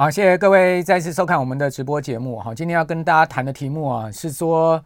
好，谢谢各位再次收看我们的直播节目。哈，今天要跟大家谈的题目啊，是说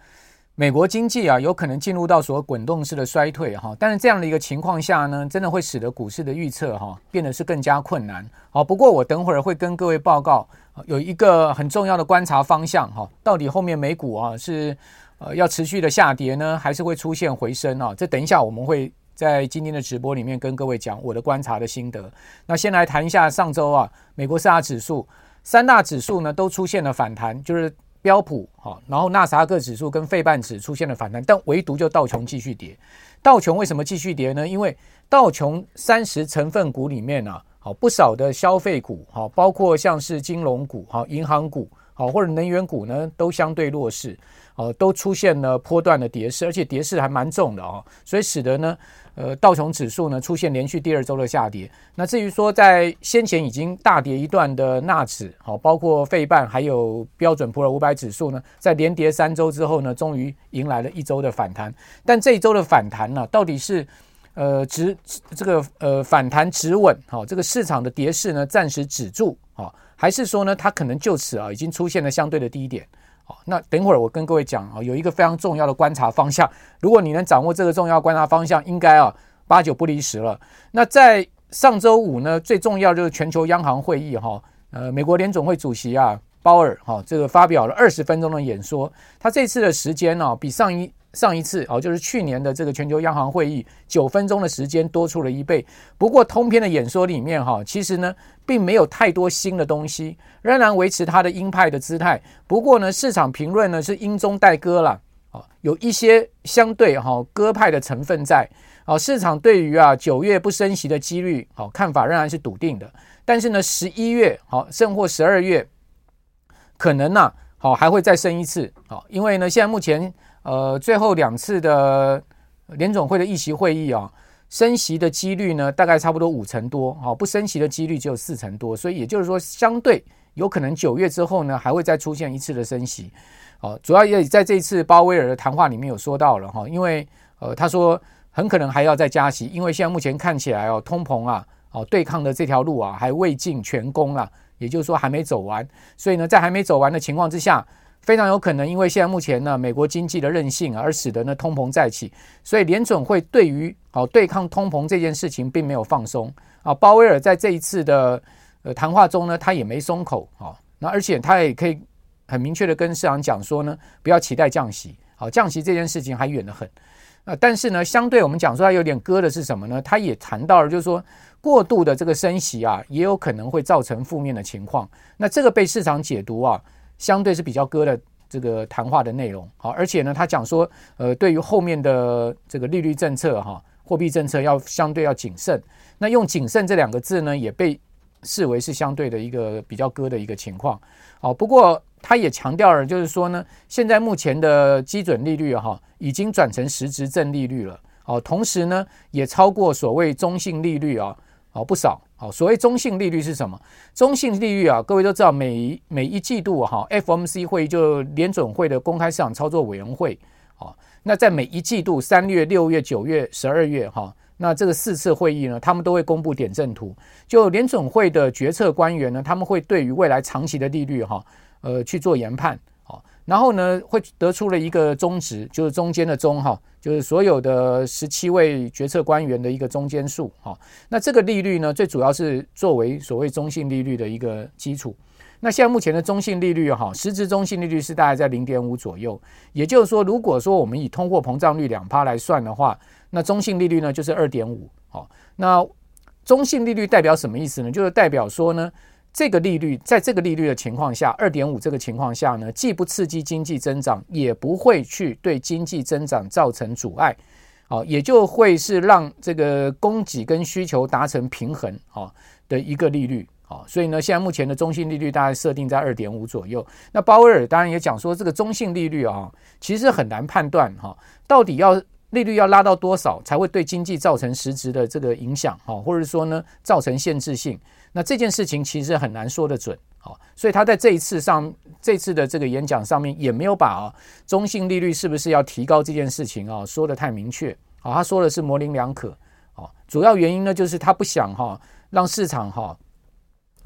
美国经济啊有可能进入到所谓滚动式的衰退哈。但是这样的一个情况下呢，真的会使得股市的预测哈变得是更加困难。好，不过我等会儿会跟各位报告有一个很重要的观察方向哈，到底后面美股啊是呃要持续的下跌呢，还是会出现回升啊？这等一下我们会。在今天的直播里面跟各位讲我的观察的心得。那先来谈一下上周啊，美国四大指数三大指数呢都出现了反弹，就是标普哈，然后纳斯达克指数跟费半指出现了反弹，但唯独就道琼继续跌。道琼为什么继续跌呢？因为道琼三十成分股里面啊，好不少的消费股哈，包括像是金融股哈、银行股好或者能源股呢，都相对弱势，哦，都出现了波段的跌势，而且跌势还蛮重的哦，所以使得呢。呃，道琼指数呢出现连续第二周的下跌。那至于说在先前已经大跌一段的纳指，好，包括费半还有标准普尔五百指数呢，在连跌三周之后呢，终于迎来了一周的反弹。但这一周的反弹呢，到底是呃止这个呃反弹止稳，好，这个市场的跌势呢暂时止住，好，还是说呢它可能就此啊已经出现了相对的低点？好，那等会儿我跟各位讲啊，有一个非常重要的观察方向，如果你能掌握这个重要观察方向，应该啊八九不离十了。那在上周五呢，最重要就是全球央行会议哈，呃，美国联总会主席啊鲍尔哈，这个发表了二十分钟的演说，他这次的时间呢比上一。上一次哦，就是去年的这个全球央行会议，九分钟的时间多出了一倍。不过通篇的演说里面哈，其实呢并没有太多新的东西，仍然维持他的鹰派的姿态。不过呢，市场评论呢是鹰中带鸽了，哦，有一些相对哈鸽派的成分在。哦，市场对于啊九月不升息的几率，好看法仍然是笃定的。但是呢，十一月好甚或十二月，可能呢好还会再升一次。好，因为呢现在目前。呃，最后两次的联总会的议息会议啊，升息的几率呢，大概差不多五成多，好，不升息的几率只有四成多，所以也就是说，相对有可能九月之后呢，还会再出现一次的升息，哦，主要也在这一次鲍威尔的谈话里面有说到了哈，因为呃，他说很可能还要再加息，因为现在目前看起来哦，通膨啊，哦，对抗的这条路啊，还未尽全功啊，也就是说还没走完，所以呢，在还没走完的情况之下。非常有可能，因为现在目前呢，美国经济的韧性而使得呢通膨再起，所以联准会对于好对抗通膨这件事情并没有放松啊。鲍威尔在这一次的呃谈话中呢，他也没松口啊。那而且他也可以很明确的跟市场讲说呢，不要期待降息，好，降息这件事情还远得很啊。但是呢，相对我们讲说他有点割的是什么呢？他也谈到了，就是说过度的这个升息啊，也有可能会造成负面的情况。那这个被市场解读啊。相对是比较鸽的这个谈话的内容，好，而且呢，他讲说，呃，对于后面的这个利率政策哈，货币政策要相对要谨慎。那用谨慎这两个字呢，也被视为是相对的一个比较鸽的一个情况。好，不过他也强调了，就是说呢，现在目前的基准利率哈，已经转成实质正利率了。好，同时呢，也超过所谓中性利率啊，好不少。好，所谓中性利率是什么？中性利率啊，各位都知道每，每每一季度哈，FOMC 会议就联准会的公开市场操作委员会，好，那在每一季度三月、六月、九月、十二月哈，那这个四次会议呢，他们都会公布点阵图。就联准会的决策官员呢，他们会对于未来长期的利率哈，呃，去做研判。然后呢，会得出了一个中值，就是中间的中哈，就是所有的十七位决策官员的一个中间数哈。那这个利率呢，最主要是作为所谓中性利率的一个基础。那现在目前的中性利率哈，实质中性利率是大概在零点五左右。也就是说，如果说我们以通货膨胀率两趴来算的话，那中性利率呢就是二点五。好，那中性利率代表什么意思呢？就是代表说呢。这个利率，在这个利率的情况下，二点五这个情况下呢，既不刺激经济增长，也不会去对经济增长造成阻碍，啊，也就会是让这个供给跟需求达成平衡啊的一个利率啊。所以呢，现在目前的中性利率大概设定在二点五左右。那鲍威尔当然也讲说，这个中性利率啊，其实很难判断哈，到底要利率要拉到多少才会对经济造成实质的这个影响哈，或者说呢，造成限制性。那这件事情其实很难说得准，好，所以他在这一次上这次的这个演讲上面也没有把啊中性利率是不是要提高这件事情啊说得太明确，啊，他说的是模棱两可，啊，主要原因呢就是他不想哈让市场哈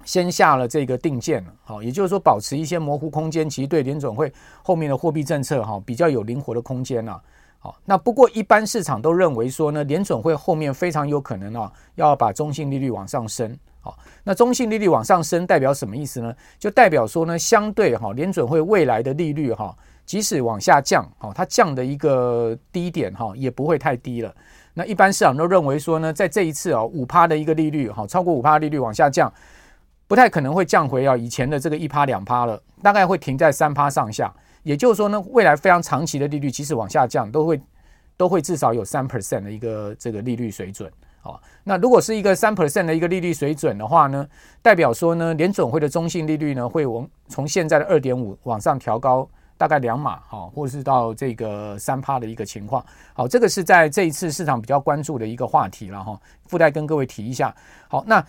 先下了这个定见了，好，也就是说保持一些模糊空间，其实对联准会后面的货币政策哈比较有灵活的空间呐。好，那不过一般市场都认为说呢，联准会后面非常有可能啊要把中性利率往上升。好，那中性利率往上升代表什么意思呢？就代表说呢，相对哈联准会未来的利率哈，即使往下降，哈，它降的一个低点哈也不会太低了。那一般市场都认为说呢，在这一次啊五趴的一个利率哈，超过五趴利率往下降。不太可能会降回啊以前的这个一趴两趴了，大概会停在三趴上下。也就是说呢，未来非常长期的利率即使往下降，都会都会至少有三 percent 的一个这个利率水准。好，那如果是一个三 percent 的一个利率水准的话呢，代表说呢，联准会的中性利率呢会往从现在的二点五往上调高大概两码，哈，或是到这个三趴的一个情况。好，这个是在这一次市场比较关注的一个话题了哈，附带跟各位提一下。好，那。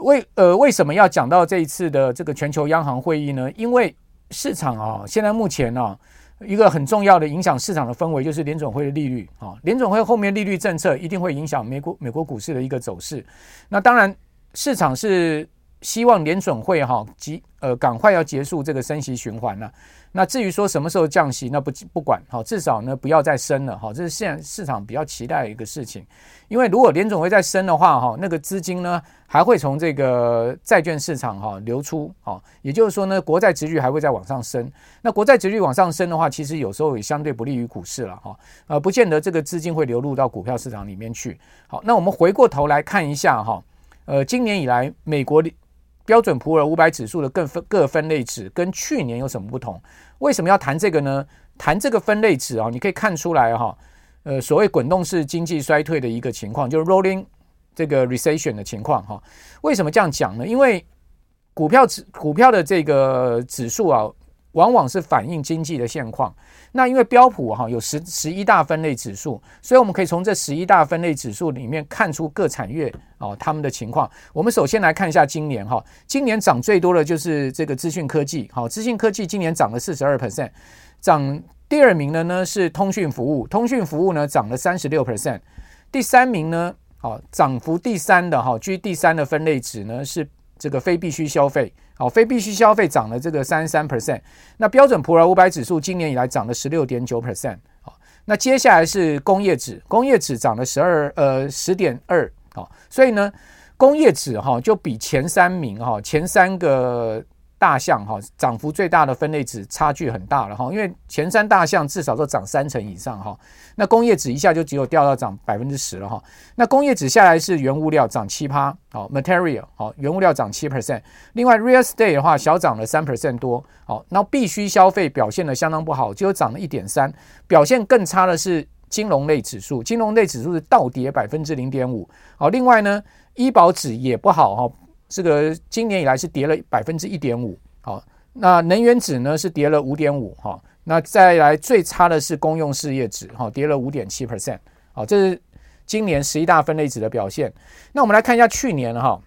为呃为什么要讲到这一次的这个全球央行会议呢？因为市场啊，现在目前呢、啊，一个很重要的影响市场的氛围就是联总会的利率啊，联总会后面利率政策一定会影响美国美国股市的一个走势。那当然，市场是希望联准会哈及呃赶快要结束这个升息循环了。那至于说什么时候降息，那不不管哈，至少呢不要再升了哈，这是现在市场比较期待的一个事情。因为如果联准会再升的话哈，那个资金呢还会从这个债券市场哈流出哈，也就是说呢，国债殖率还会再往上升。那国债殖率往上升的话，其实有时候也相对不利于股市了哈，呃，不见得这个资金会流入到股票市场里面去。好，那我们回过头来看一下哈，呃，今年以来美国的标准普尔五百指数的各分各分类指跟去年有什么不同？为什么要谈这个呢？谈这个分类指啊，你可以看出来哈，呃，所谓滚动式经济衰退的一个情况，就是 rolling 这个 recession 的情况哈。为什么这样讲呢？因为股票指股票的这个指数啊，往往是反映经济的现况。那因为标普哈有十十一大分类指数，所以我们可以从这十一大分类指数里面看出各产业啊他们的情况。我们首先来看一下今年哈，今年涨最多的就是这个资讯科技，好，资讯科技今年涨了四十二 percent，涨第二名的呢是通讯服务，通讯服务呢涨了三十六 percent，第三名呢，好，涨幅第三的哈居第三的分类指呢是这个非必需消费。好，非必需消费涨了这个三十三 percent，那标准普尔五百指数今年以来涨了十六点九 percent。好，那接下来是工业指，工业指涨了十二呃十点二。好，所以呢，工业指哈就比前三名哈前三个。大项哈涨幅最大的分类指差距很大了哈，因为前三大项至少都涨三成以上哈，那工业指一下就只有掉到涨百分之十了哈，那工业指下来是原物料涨七趴，好 material 好原物料涨七 percent，另外 real estate 的话小涨了三 percent 多，好，那必须消费表现得相当不好，只有涨了一点三，表现更差的是金融类指数，金融类指数是倒跌百分之零点五，好，另外呢医保指也不好哈。这个今年以来是跌了百分之一点五，好，那能源指呢是跌了五点五，哈，那再来最差的是公用事业指，哈，跌了五点七 percent，好，这是今年十一大分类指的表现。那我们来看一下去年哈，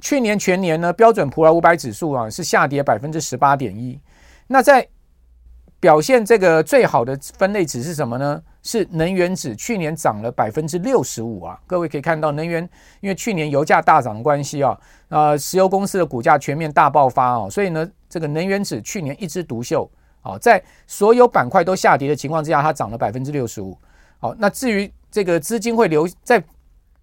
去年全年呢标准普尔五百指数啊是下跌百分之十八点一，那在表现这个最好的分类指是什么呢？是能源指，去年涨了百分之六十五啊！各位可以看到，能源因为去年油价大涨的关系啊，呃，石油公司的股价全面大爆发啊，所以呢，这个能源指去年一枝独秀啊，在所有板块都下跌的情况之下，它涨了百分之六十五。好，那至于这个资金会流，在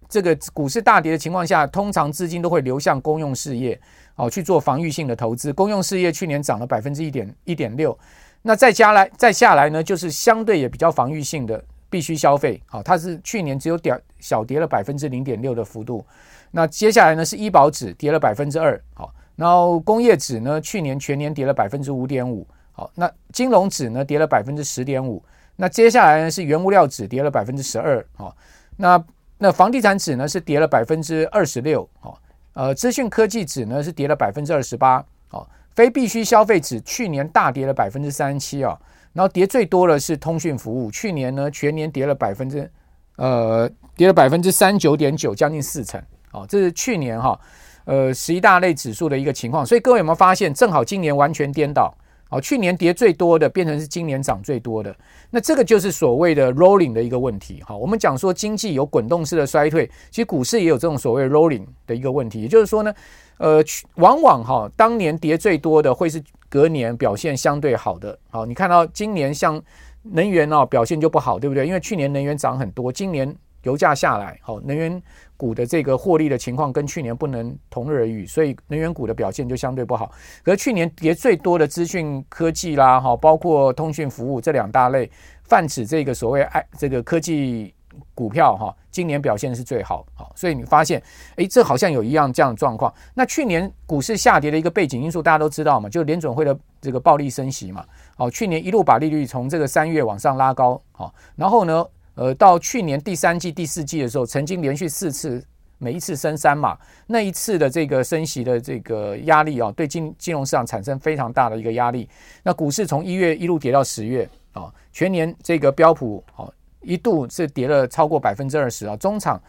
这个股市大跌的情况下，通常资金都会流向公用事业，哦，去做防御性的投资。公用事业去年涨了百分之一点一点六。那再加来再下来呢，就是相对也比较防御性的必须消费，好，它是去年只有点小跌了百分之零点六的幅度。那接下来呢是医保指跌了百分之二，好，然后工业指呢去年全年跌了百分之五点五，好，那金融指呢跌了百分之十点五，那接下来呢是原物料指跌了百分之十二，好，那那房地产指呢是跌了百分之二十六，好，呃，资讯科技指呢是跌了百分之二十八，好。非必需消费指去年大跌了百分之三十七啊，然后跌最多的是通讯服务，去年呢全年跌了百分之呃跌了百分之三九点九，将近四成啊，这是去年哈呃十一大类指数的一个情况。所以各位有没有发现，正好今年完全颠倒好，去年跌最多的变成是今年涨最多的，那这个就是所谓的 rolling 的一个问题。好，我们讲说经济有滚动式的衰退，其实股市也有这种所谓 rolling 的一个问题。也就是说呢，呃，往往哈当年跌最多的会是隔年表现相对好的。好，你看到今年像能源哦表现就不好，对不对？因为去年能源涨很多，今年油价下来，好，能源。股的这个获利的情况跟去年不能同日而语，所以能源股的表现就相对不好。可是去年跌最多的资讯科技啦，哈，包括通讯服务这两大类，泛指这个所谓爱这个科技股票哈，今年表现是最好。好，所以你发现，诶，这好像有一样这样的状况。那去年股市下跌的一个背景因素，大家都知道嘛，就联准会的这个暴力升息嘛。好，去年一路把利率从这个三月往上拉高，好，然后呢？呃，到去年第三季、第四季的时候，曾经连续四次，每一次升三码，那一次的这个升息的这个压力啊，对金金融市场产生非常大的一个压力。那股市从一月一路跌到十月啊，全年这个标普啊一度是跌了超过百分之二十啊，中场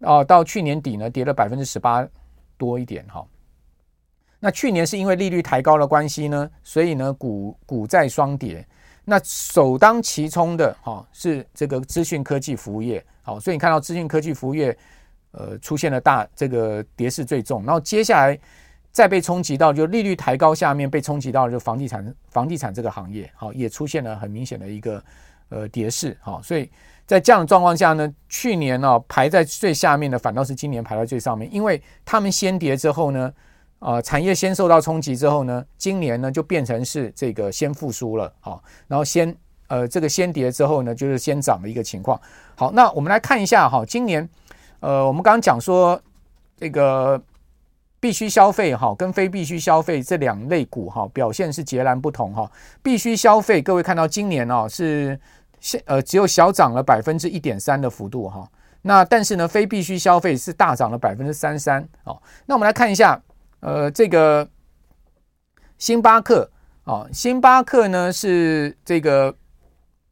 啊到去年底呢跌了百分之十八多一点哈。那去年是因为利率抬高的关系呢，所以呢股股债双跌。那首当其冲的哈是这个资讯科技服务业，好，所以你看到资讯科技服务业呃出现了大这个跌势最重，然后接下来再被冲击到就利率抬高下面被冲击到就房地产房地产这个行业，好，也出现了很明显的一个呃跌势，好，所以在这样的状况下呢，去年呢排在最下面的反倒是今年排在最上面，因为他们先跌之后呢。啊、呃，产业先受到冲击之后呢，今年呢就变成是这个先复苏了，好，然后先呃这个先跌之后呢，就是先涨的一个情况。好，那我们来看一下哈，今年呃我们刚刚讲说这个必须消费哈跟非必须消费这两类股哈表现是截然不同哈。必须消费，各位看到今年哦是现呃只有小涨了百分之一点三的幅度哈，那但是呢非必须消费是大涨了百分之三三哦。那我们来看一下。呃，这个星巴克啊，星巴克呢是这个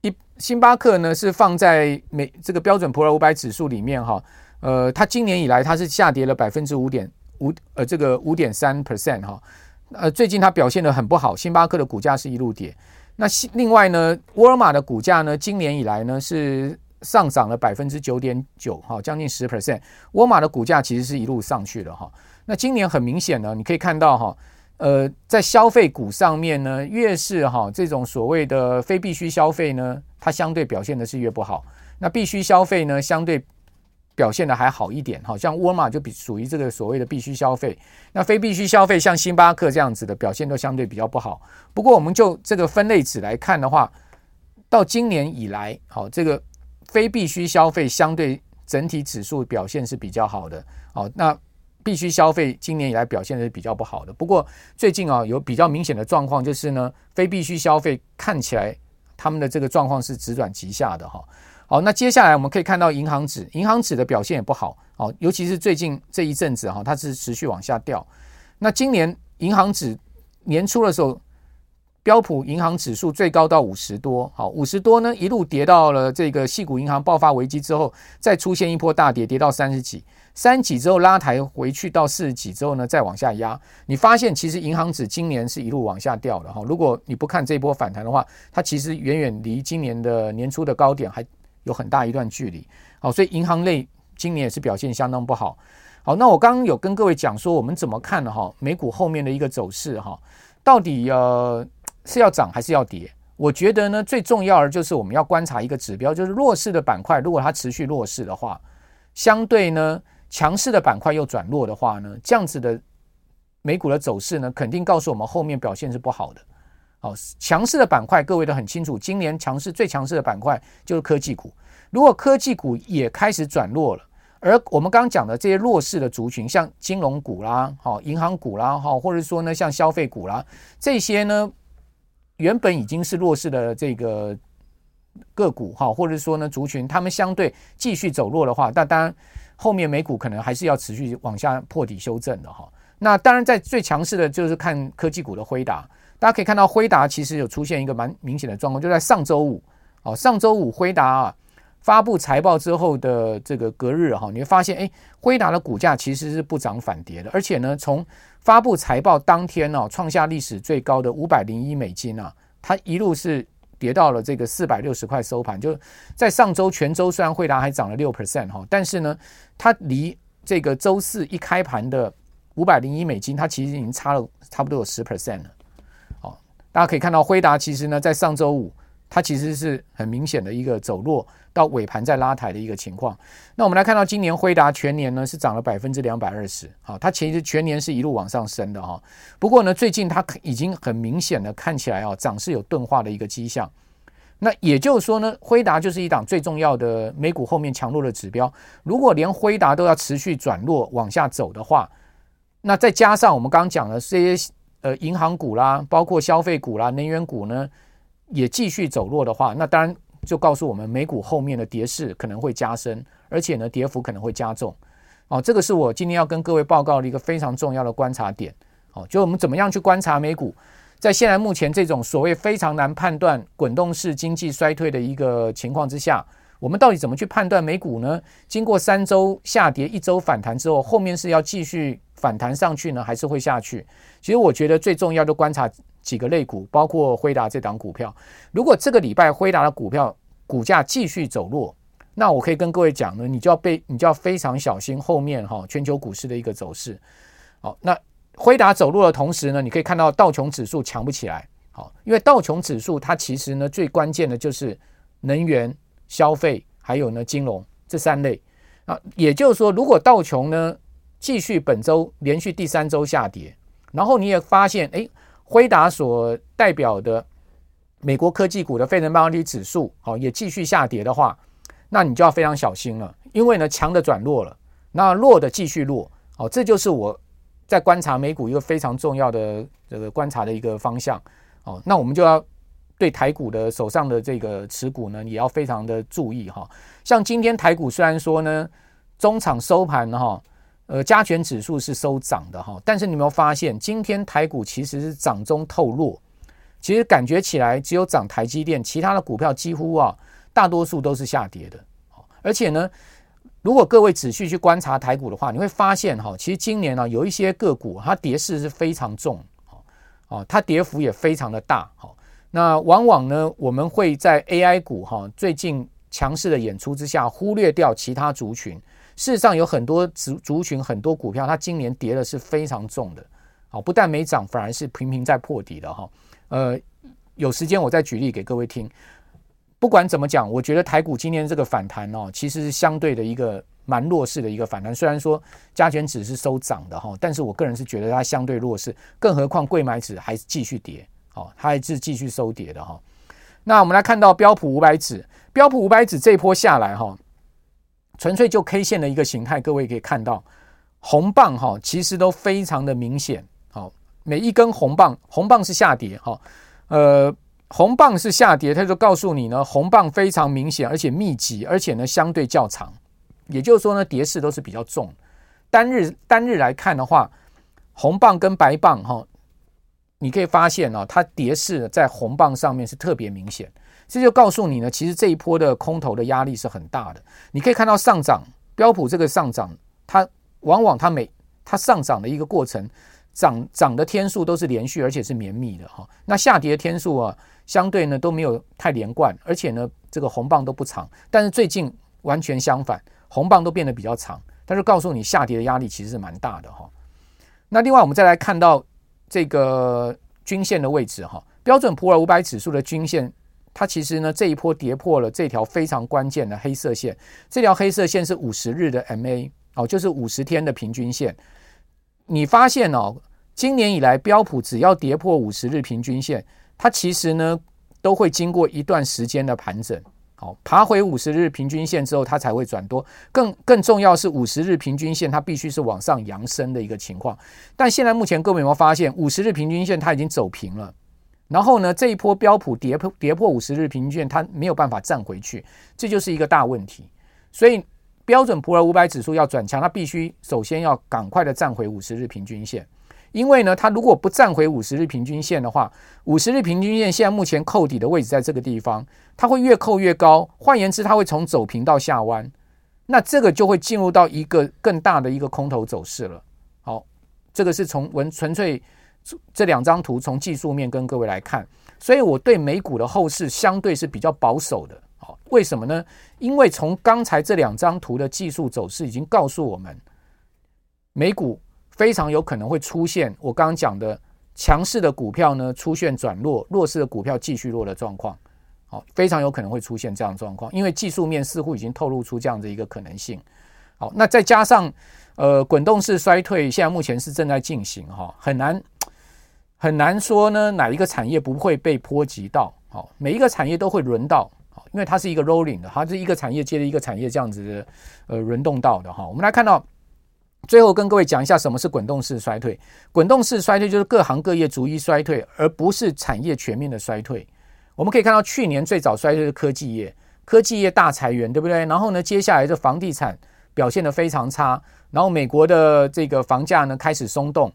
一星巴克呢是放在美这个标准普尔五百指数里面哈，呃，它今年以来它是下跌了百分之五点五呃这个五点三 percent 哈，呃最近它表现得很不好，星巴克的股价是一路跌。那另外呢，沃尔玛的股价呢今年以来呢是上涨了百分之九点九哈，将近十 percent，沃尔玛的股价其实是一路上去的哈。那今年很明显呢，你可以看到哈，呃，在消费股上面呢，越是哈这种所谓的非必须消费呢，它相对表现的是越不好。那必须消费呢，相对表现的还好一点，好像沃尔玛就比属于这个所谓的必须消费。那非必须消费，像星巴克这样子的表现都相对比较不好。不过我们就这个分类指来看的话，到今年以来，好这个非必须消费相对整体指数表现是比较好的。好，那。必须消费今年以来表现的是比较不好的，不过最近啊有比较明显的状况，就是呢非必须消费看起来他们的这个状况是直转急下的哈。好，那接下来我们可以看到银行指，银行指的表现也不好，好，尤其是最近这一阵子哈，它是持续往下掉。那今年银行指年初的时候，标普银行指数最高到五十多，好，五十多呢一路跌到了这个矽谷银行爆发危机之后，再出现一波大跌，跌到三十几。三几之后拉抬回去到四十几之后呢，再往下压，你发现其实银行指今年是一路往下掉的哈。如果你不看这波反弹的话，它其实远远离今年的年初的高点还有很大一段距离。好，所以银行类今年也是表现相当不好。好，那我刚刚有跟各位讲说，我们怎么看呢？哈，美股后面的一个走势哈，到底呃是要涨还是要跌？我觉得呢，最重要的就是我们要观察一个指标，就是弱势的板块，如果它持续弱势的话，相对呢。强势的板块又转弱的话呢，这样子的美股的走势呢，肯定告诉我们后面表现是不好的。好，强势的板块各位都很清楚，今年强势最强势的板块就是科技股。如果科技股也开始转弱了，而我们刚刚讲的这些弱势的族群，像金融股啦、好银行股啦、好或者说呢像消费股啦，这些呢原本已经是弱势的这个个股哈，或者说呢族群，他们相对继续走弱的话，那当然。后面美股可能还是要持续往下破底修正的哈。那当然，在最强势的就是看科技股的辉达。大家可以看到，辉达其实有出现一个蛮明显的状况，就在上周五哦，上周五辉达啊，发布财报之后的这个隔日哈，你会发现，哎，辉达的股价其实是不涨反跌的，而且呢，从发布财报当天呢，创下历史最高的五百零一美金啊，它一路是跌到了这个四百六十块收盘。就在上周全周，虽然辉达还涨了六 percent 哈，但是呢，它离这个周四一开盘的五百零一美金，它其实已经差了差不多有十 percent 了。好，大家可以看到，辉达其实呢，在上周五。它其实是很明显的一个走弱到尾盘再拉抬的一个情况。那我们来看到今年辉达全年呢是涨了百分之两百二十，好，它其实全年是一路往上升的哈。不过呢，最近它已经很明显的看起来啊，涨势有钝化的一个迹象。那也就是说呢，辉达就是一档最重要的美股后面强弱的指标。如果连辉达都要持续转弱往下走的话，那再加上我们刚刚讲的这些呃银行股啦，包括消费股啦、能源股呢，也继续走弱的话，那当然就告诉我们，美股后面的跌势可能会加深，而且呢，跌幅可能会加重。哦，这个是我今天要跟各位报告的一个非常重要的观察点。哦，就我们怎么样去观察美股，在现在目前这种所谓非常难判断滚动式经济衰退的一个情况之下，我们到底怎么去判断美股呢？经过三周下跌，一周反弹之后，后面是要继续反弹上去呢，还是会下去？其实我觉得最重要的观察。几个类股，包括辉达这档股票。如果这个礼拜辉达的股票股价继续走弱，那我可以跟各位讲呢，你就要被你就要非常小心后面哈全球股市的一个走势。好，那辉达走弱的同时呢，你可以看到道琼指数强不起来。好，因为道琼指数它其实呢最关键的就是能源、消费还有呢金融这三类。啊，也就是说，如果道琼呢继续本周连续第三周下跌，然后你也发现哎。辉达所代表的美国科技股的费城半导体指数，好也继续下跌的话，那你就要非常小心了，因为呢强的转弱了，那弱的继续弱，好，这就是我在观察美股一个非常重要的这个观察的一个方向，哦，那我们就要对台股的手上的这个持股呢，也要非常的注意哈。像今天台股虽然说呢，中场收盘哈。呃，加权指数是收涨的哈，但是你有没有发现，今天台股其实是涨中透弱，其实感觉起来只有涨台积电，其他的股票几乎啊，大多数都是下跌的。而且呢，如果各位仔细去观察台股的话，你会发现哈，其实今年呢，有一些个股它跌势是非常重，哦，它跌幅也非常的大。好，那往往呢，我们会在 AI 股哈最近强势的演出之下，忽略掉其他族群。事实上有很多族族群，很多股票，它今年跌的是非常重的，好，不但没涨，反而是频频在破底的哈。呃，有时间我再举例给各位听。不管怎么讲，我觉得台股今天这个反弹哦，其实是相对的一个蛮弱势的一个反弹。虽然说加权指是收涨的哈，但是我个人是觉得它相对弱势，更何况柜买指还是继续跌，好，它还是继续收跌的哈。那我们来看到标普五百指，标普五百指这一波下来哈。纯粹就 K 线的一个形态，各位可以看到红棒哈，其实都非常的明显。好，每一根红棒，红棒是下跌哈，呃，红棒是下跌，它就告诉你呢，红棒非常明显，而且密集，而且呢相对较长，也就是说呢，跌势都是比较重。单日单日来看的话，红棒跟白棒哈，你可以发现哦，它跌势在红棒上面是特别明显。这就告诉你呢，其实这一波的空头的压力是很大的。你可以看到上涨标普这个上涨，它往往它每它上涨的一个过程，涨涨的天数都是连续而且是绵密的哈。那下跌的天数啊，相对呢都没有太连贯，而且呢这个红棒都不长。但是最近完全相反，红棒都变得比较长，它是告诉你下跌的压力其实是蛮大的哈。那另外我们再来看到这个均线的位置哈，标准普尔五百指数的均线。它其实呢，这一波跌破了这条非常关键的黑色线，这条黑色线是五十日的 MA 哦，就是五十天的平均线。你发现哦，今年以来标普只要跌破五十日平均线，它其实呢都会经过一段时间的盘整，好，爬回五十日平均线之后，它才会转多。更更重要是五十日平均线，它必须是往上扬升的一个情况。但现在目前各位有没有发现，五十日平均线它已经走平了？然后呢，这一波标普跌破跌破五十日平均线，它没有办法站回去，这就是一个大问题。所以标准普尔五百指数要转强，它必须首先要赶快的站回五十日平均线。因为呢，它如果不站回五十日平均线的话，五十日平均线现在目前扣底的位置在这个地方，它会越扣越高。换言之，它会从走平到下弯，那这个就会进入到一个更大的一个空头走势了。好，这个是从文纯粹这两张图从技术面跟各位来看，所以我对美股的后市相对是比较保守的。好，为什么呢？因为从刚才这两张图的技术走势已经告诉我们，美股。非常有可能会出现我刚刚讲的强势的股票呢出现转弱，弱势的股票继续弱的状况。好，非常有可能会出现这样的状况，因为技术面似乎已经透露出这样的一个可能性。好，那再加上呃滚动式衰退，现在目前是正在进行哈，很难很难说呢哪一个产业不会被波及到。好，每一个产业都会轮到，好，因为它是一个 rolling 的，它是一个产业接着一个产业这样子的呃轮动到的哈。我们来看到。最后跟各位讲一下什么是滚动式衰退。滚动式衰退就是各行各业逐一衰退，而不是产业全面的衰退。我们可以看到去年最早衰退的科技业，科技业大裁员，对不对？然后呢，接下来的房地产表现得非常差，然后美国的这个房价呢开始松动。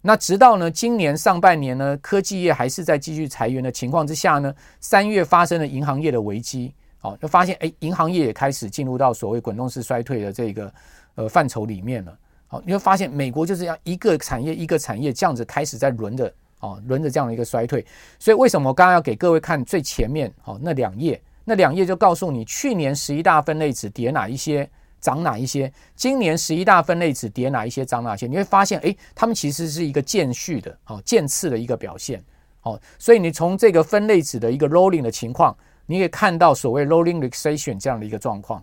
那直到呢今年上半年呢，科技业还是在继续裁员的情况之下呢，三月发生了银行业的危机，好，就发现哎，银行业也开始进入到所谓滚动式衰退的这个呃范畴里面了。你会发现美国就是这样一个产业一个产业这样子开始在轮着哦，轮着这样的一个衰退。所以为什么我刚刚要给各位看最前面哦那两页？那两页就告诉你去年十一大分类指跌哪一些，涨哪一些；今年十一大分类指跌哪一些，涨哪些。你会发现，哎，他们其实是一个渐序的哦，渐次的一个表现。哦，所以你从这个分类指的一个 rolling 的情况，你可以看到所谓 rolling recession 这样的一个状况。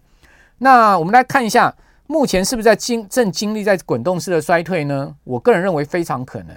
那我们来看一下。目前是不是在经正经历在滚动式的衰退呢？我个人认为非常可能。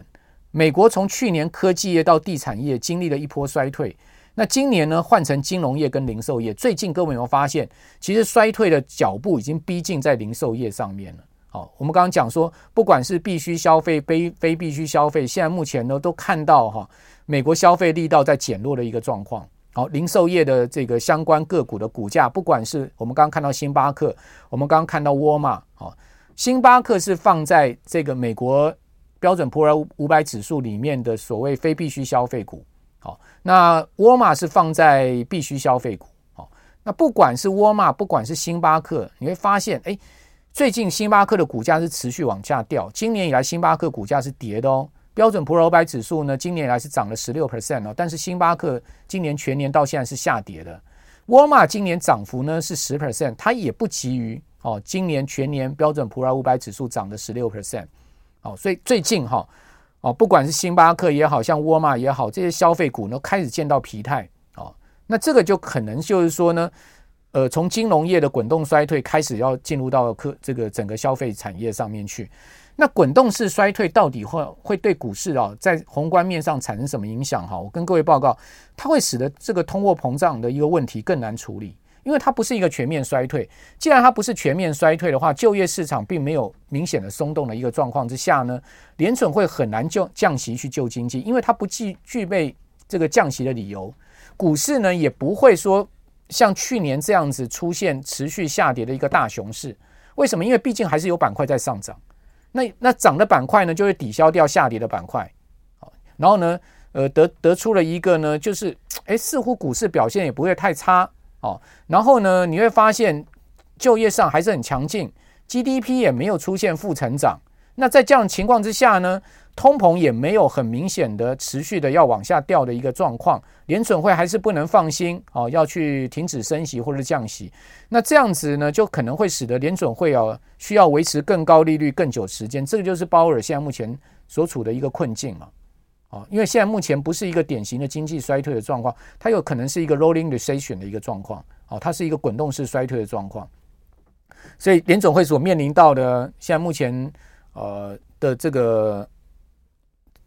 美国从去年科技业到地产业经历了一波衰退，那今年呢换成金融业跟零售业。最近各位有没有发现，其实衰退的脚步已经逼近在零售业上面了。好，我们刚刚讲说，不管是必须消费、非非必须消费，现在目前呢都看到哈，美国消费力道在减弱的一个状况。好，零售业的这个相关个股的股价，不管是我们刚刚看到星巴克，我们刚刚看到沃尔玛，好，星巴克是放在这个美国标准普尔五百指数里面的所谓非必需消费股，好，那沃尔玛是放在必需消费股，好，那不管是沃尔玛，不管是星巴克，你会发现，哎，最近星巴克的股价是持续往下掉，今年以来星巴克股价是跌的哦。标准普尔五百指数呢，今年以来是涨了十六 percent 哦，但是星巴克今年全年到现在是下跌的。沃尔玛今年涨幅呢是十 percent，它也不及于哦，今年全年标准普尔五百指数涨了十六 percent，哦，所以最近哈哦，不管是星巴克也好，像沃尔玛也好，这些消费股呢开始见到疲态哦，那这个就可能就是说呢，呃，从金融业的滚动衰退开始要进入到科这个整个消费产业上面去。那滚动式衰退到底会会对股市啊，在宏观面上产生什么影响？哈，我跟各位报告，它会使得这个通货膨胀的一个问题更难处理，因为它不是一个全面衰退。既然它不是全面衰退的话，就业市场并没有明显的松动的一个状况之下呢，联准会很难就降息去救经济，因为它不具具备这个降息的理由。股市呢也不会说像去年这样子出现持续下跌的一个大熊市。为什么？因为毕竟还是有板块在上涨。那那涨的板块呢，就会抵消掉下跌的板块，然后呢，呃，得得出了一个呢，就是，哎，似乎股市表现也不会太差哦。然后呢，你会发现就业上还是很强劲，GDP 也没有出现负成长。那在这样情况之下呢，通膨也没有很明显的持续的要往下掉的一个状况，联准会还是不能放心哦，要去停止升息或者降息。那这样子呢，就可能会使得联准会啊需要维持更高利率更久时间。这个就是鲍尔现在目前所处的一个困境嘛。哦，因为现在目前不是一个典型的经济衰退的状况，它有可能是一个 rolling recession 的一个状况。哦，它是一个滚动式衰退的状况。所以联准会所面临到的现在目前。呃的这个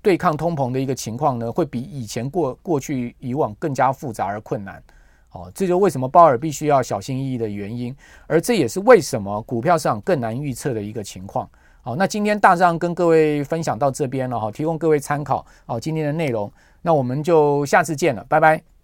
对抗通膨的一个情况呢，会比以前过过去以往更加复杂而困难。哦，这就为什么鲍尔必须要小心翼翼的原因，而这也是为什么股票市场更难预测的一个情况。好，那今天大致上跟各位分享到这边了哈，提供各位参考。好，今天的内容，那我们就下次见了，拜拜。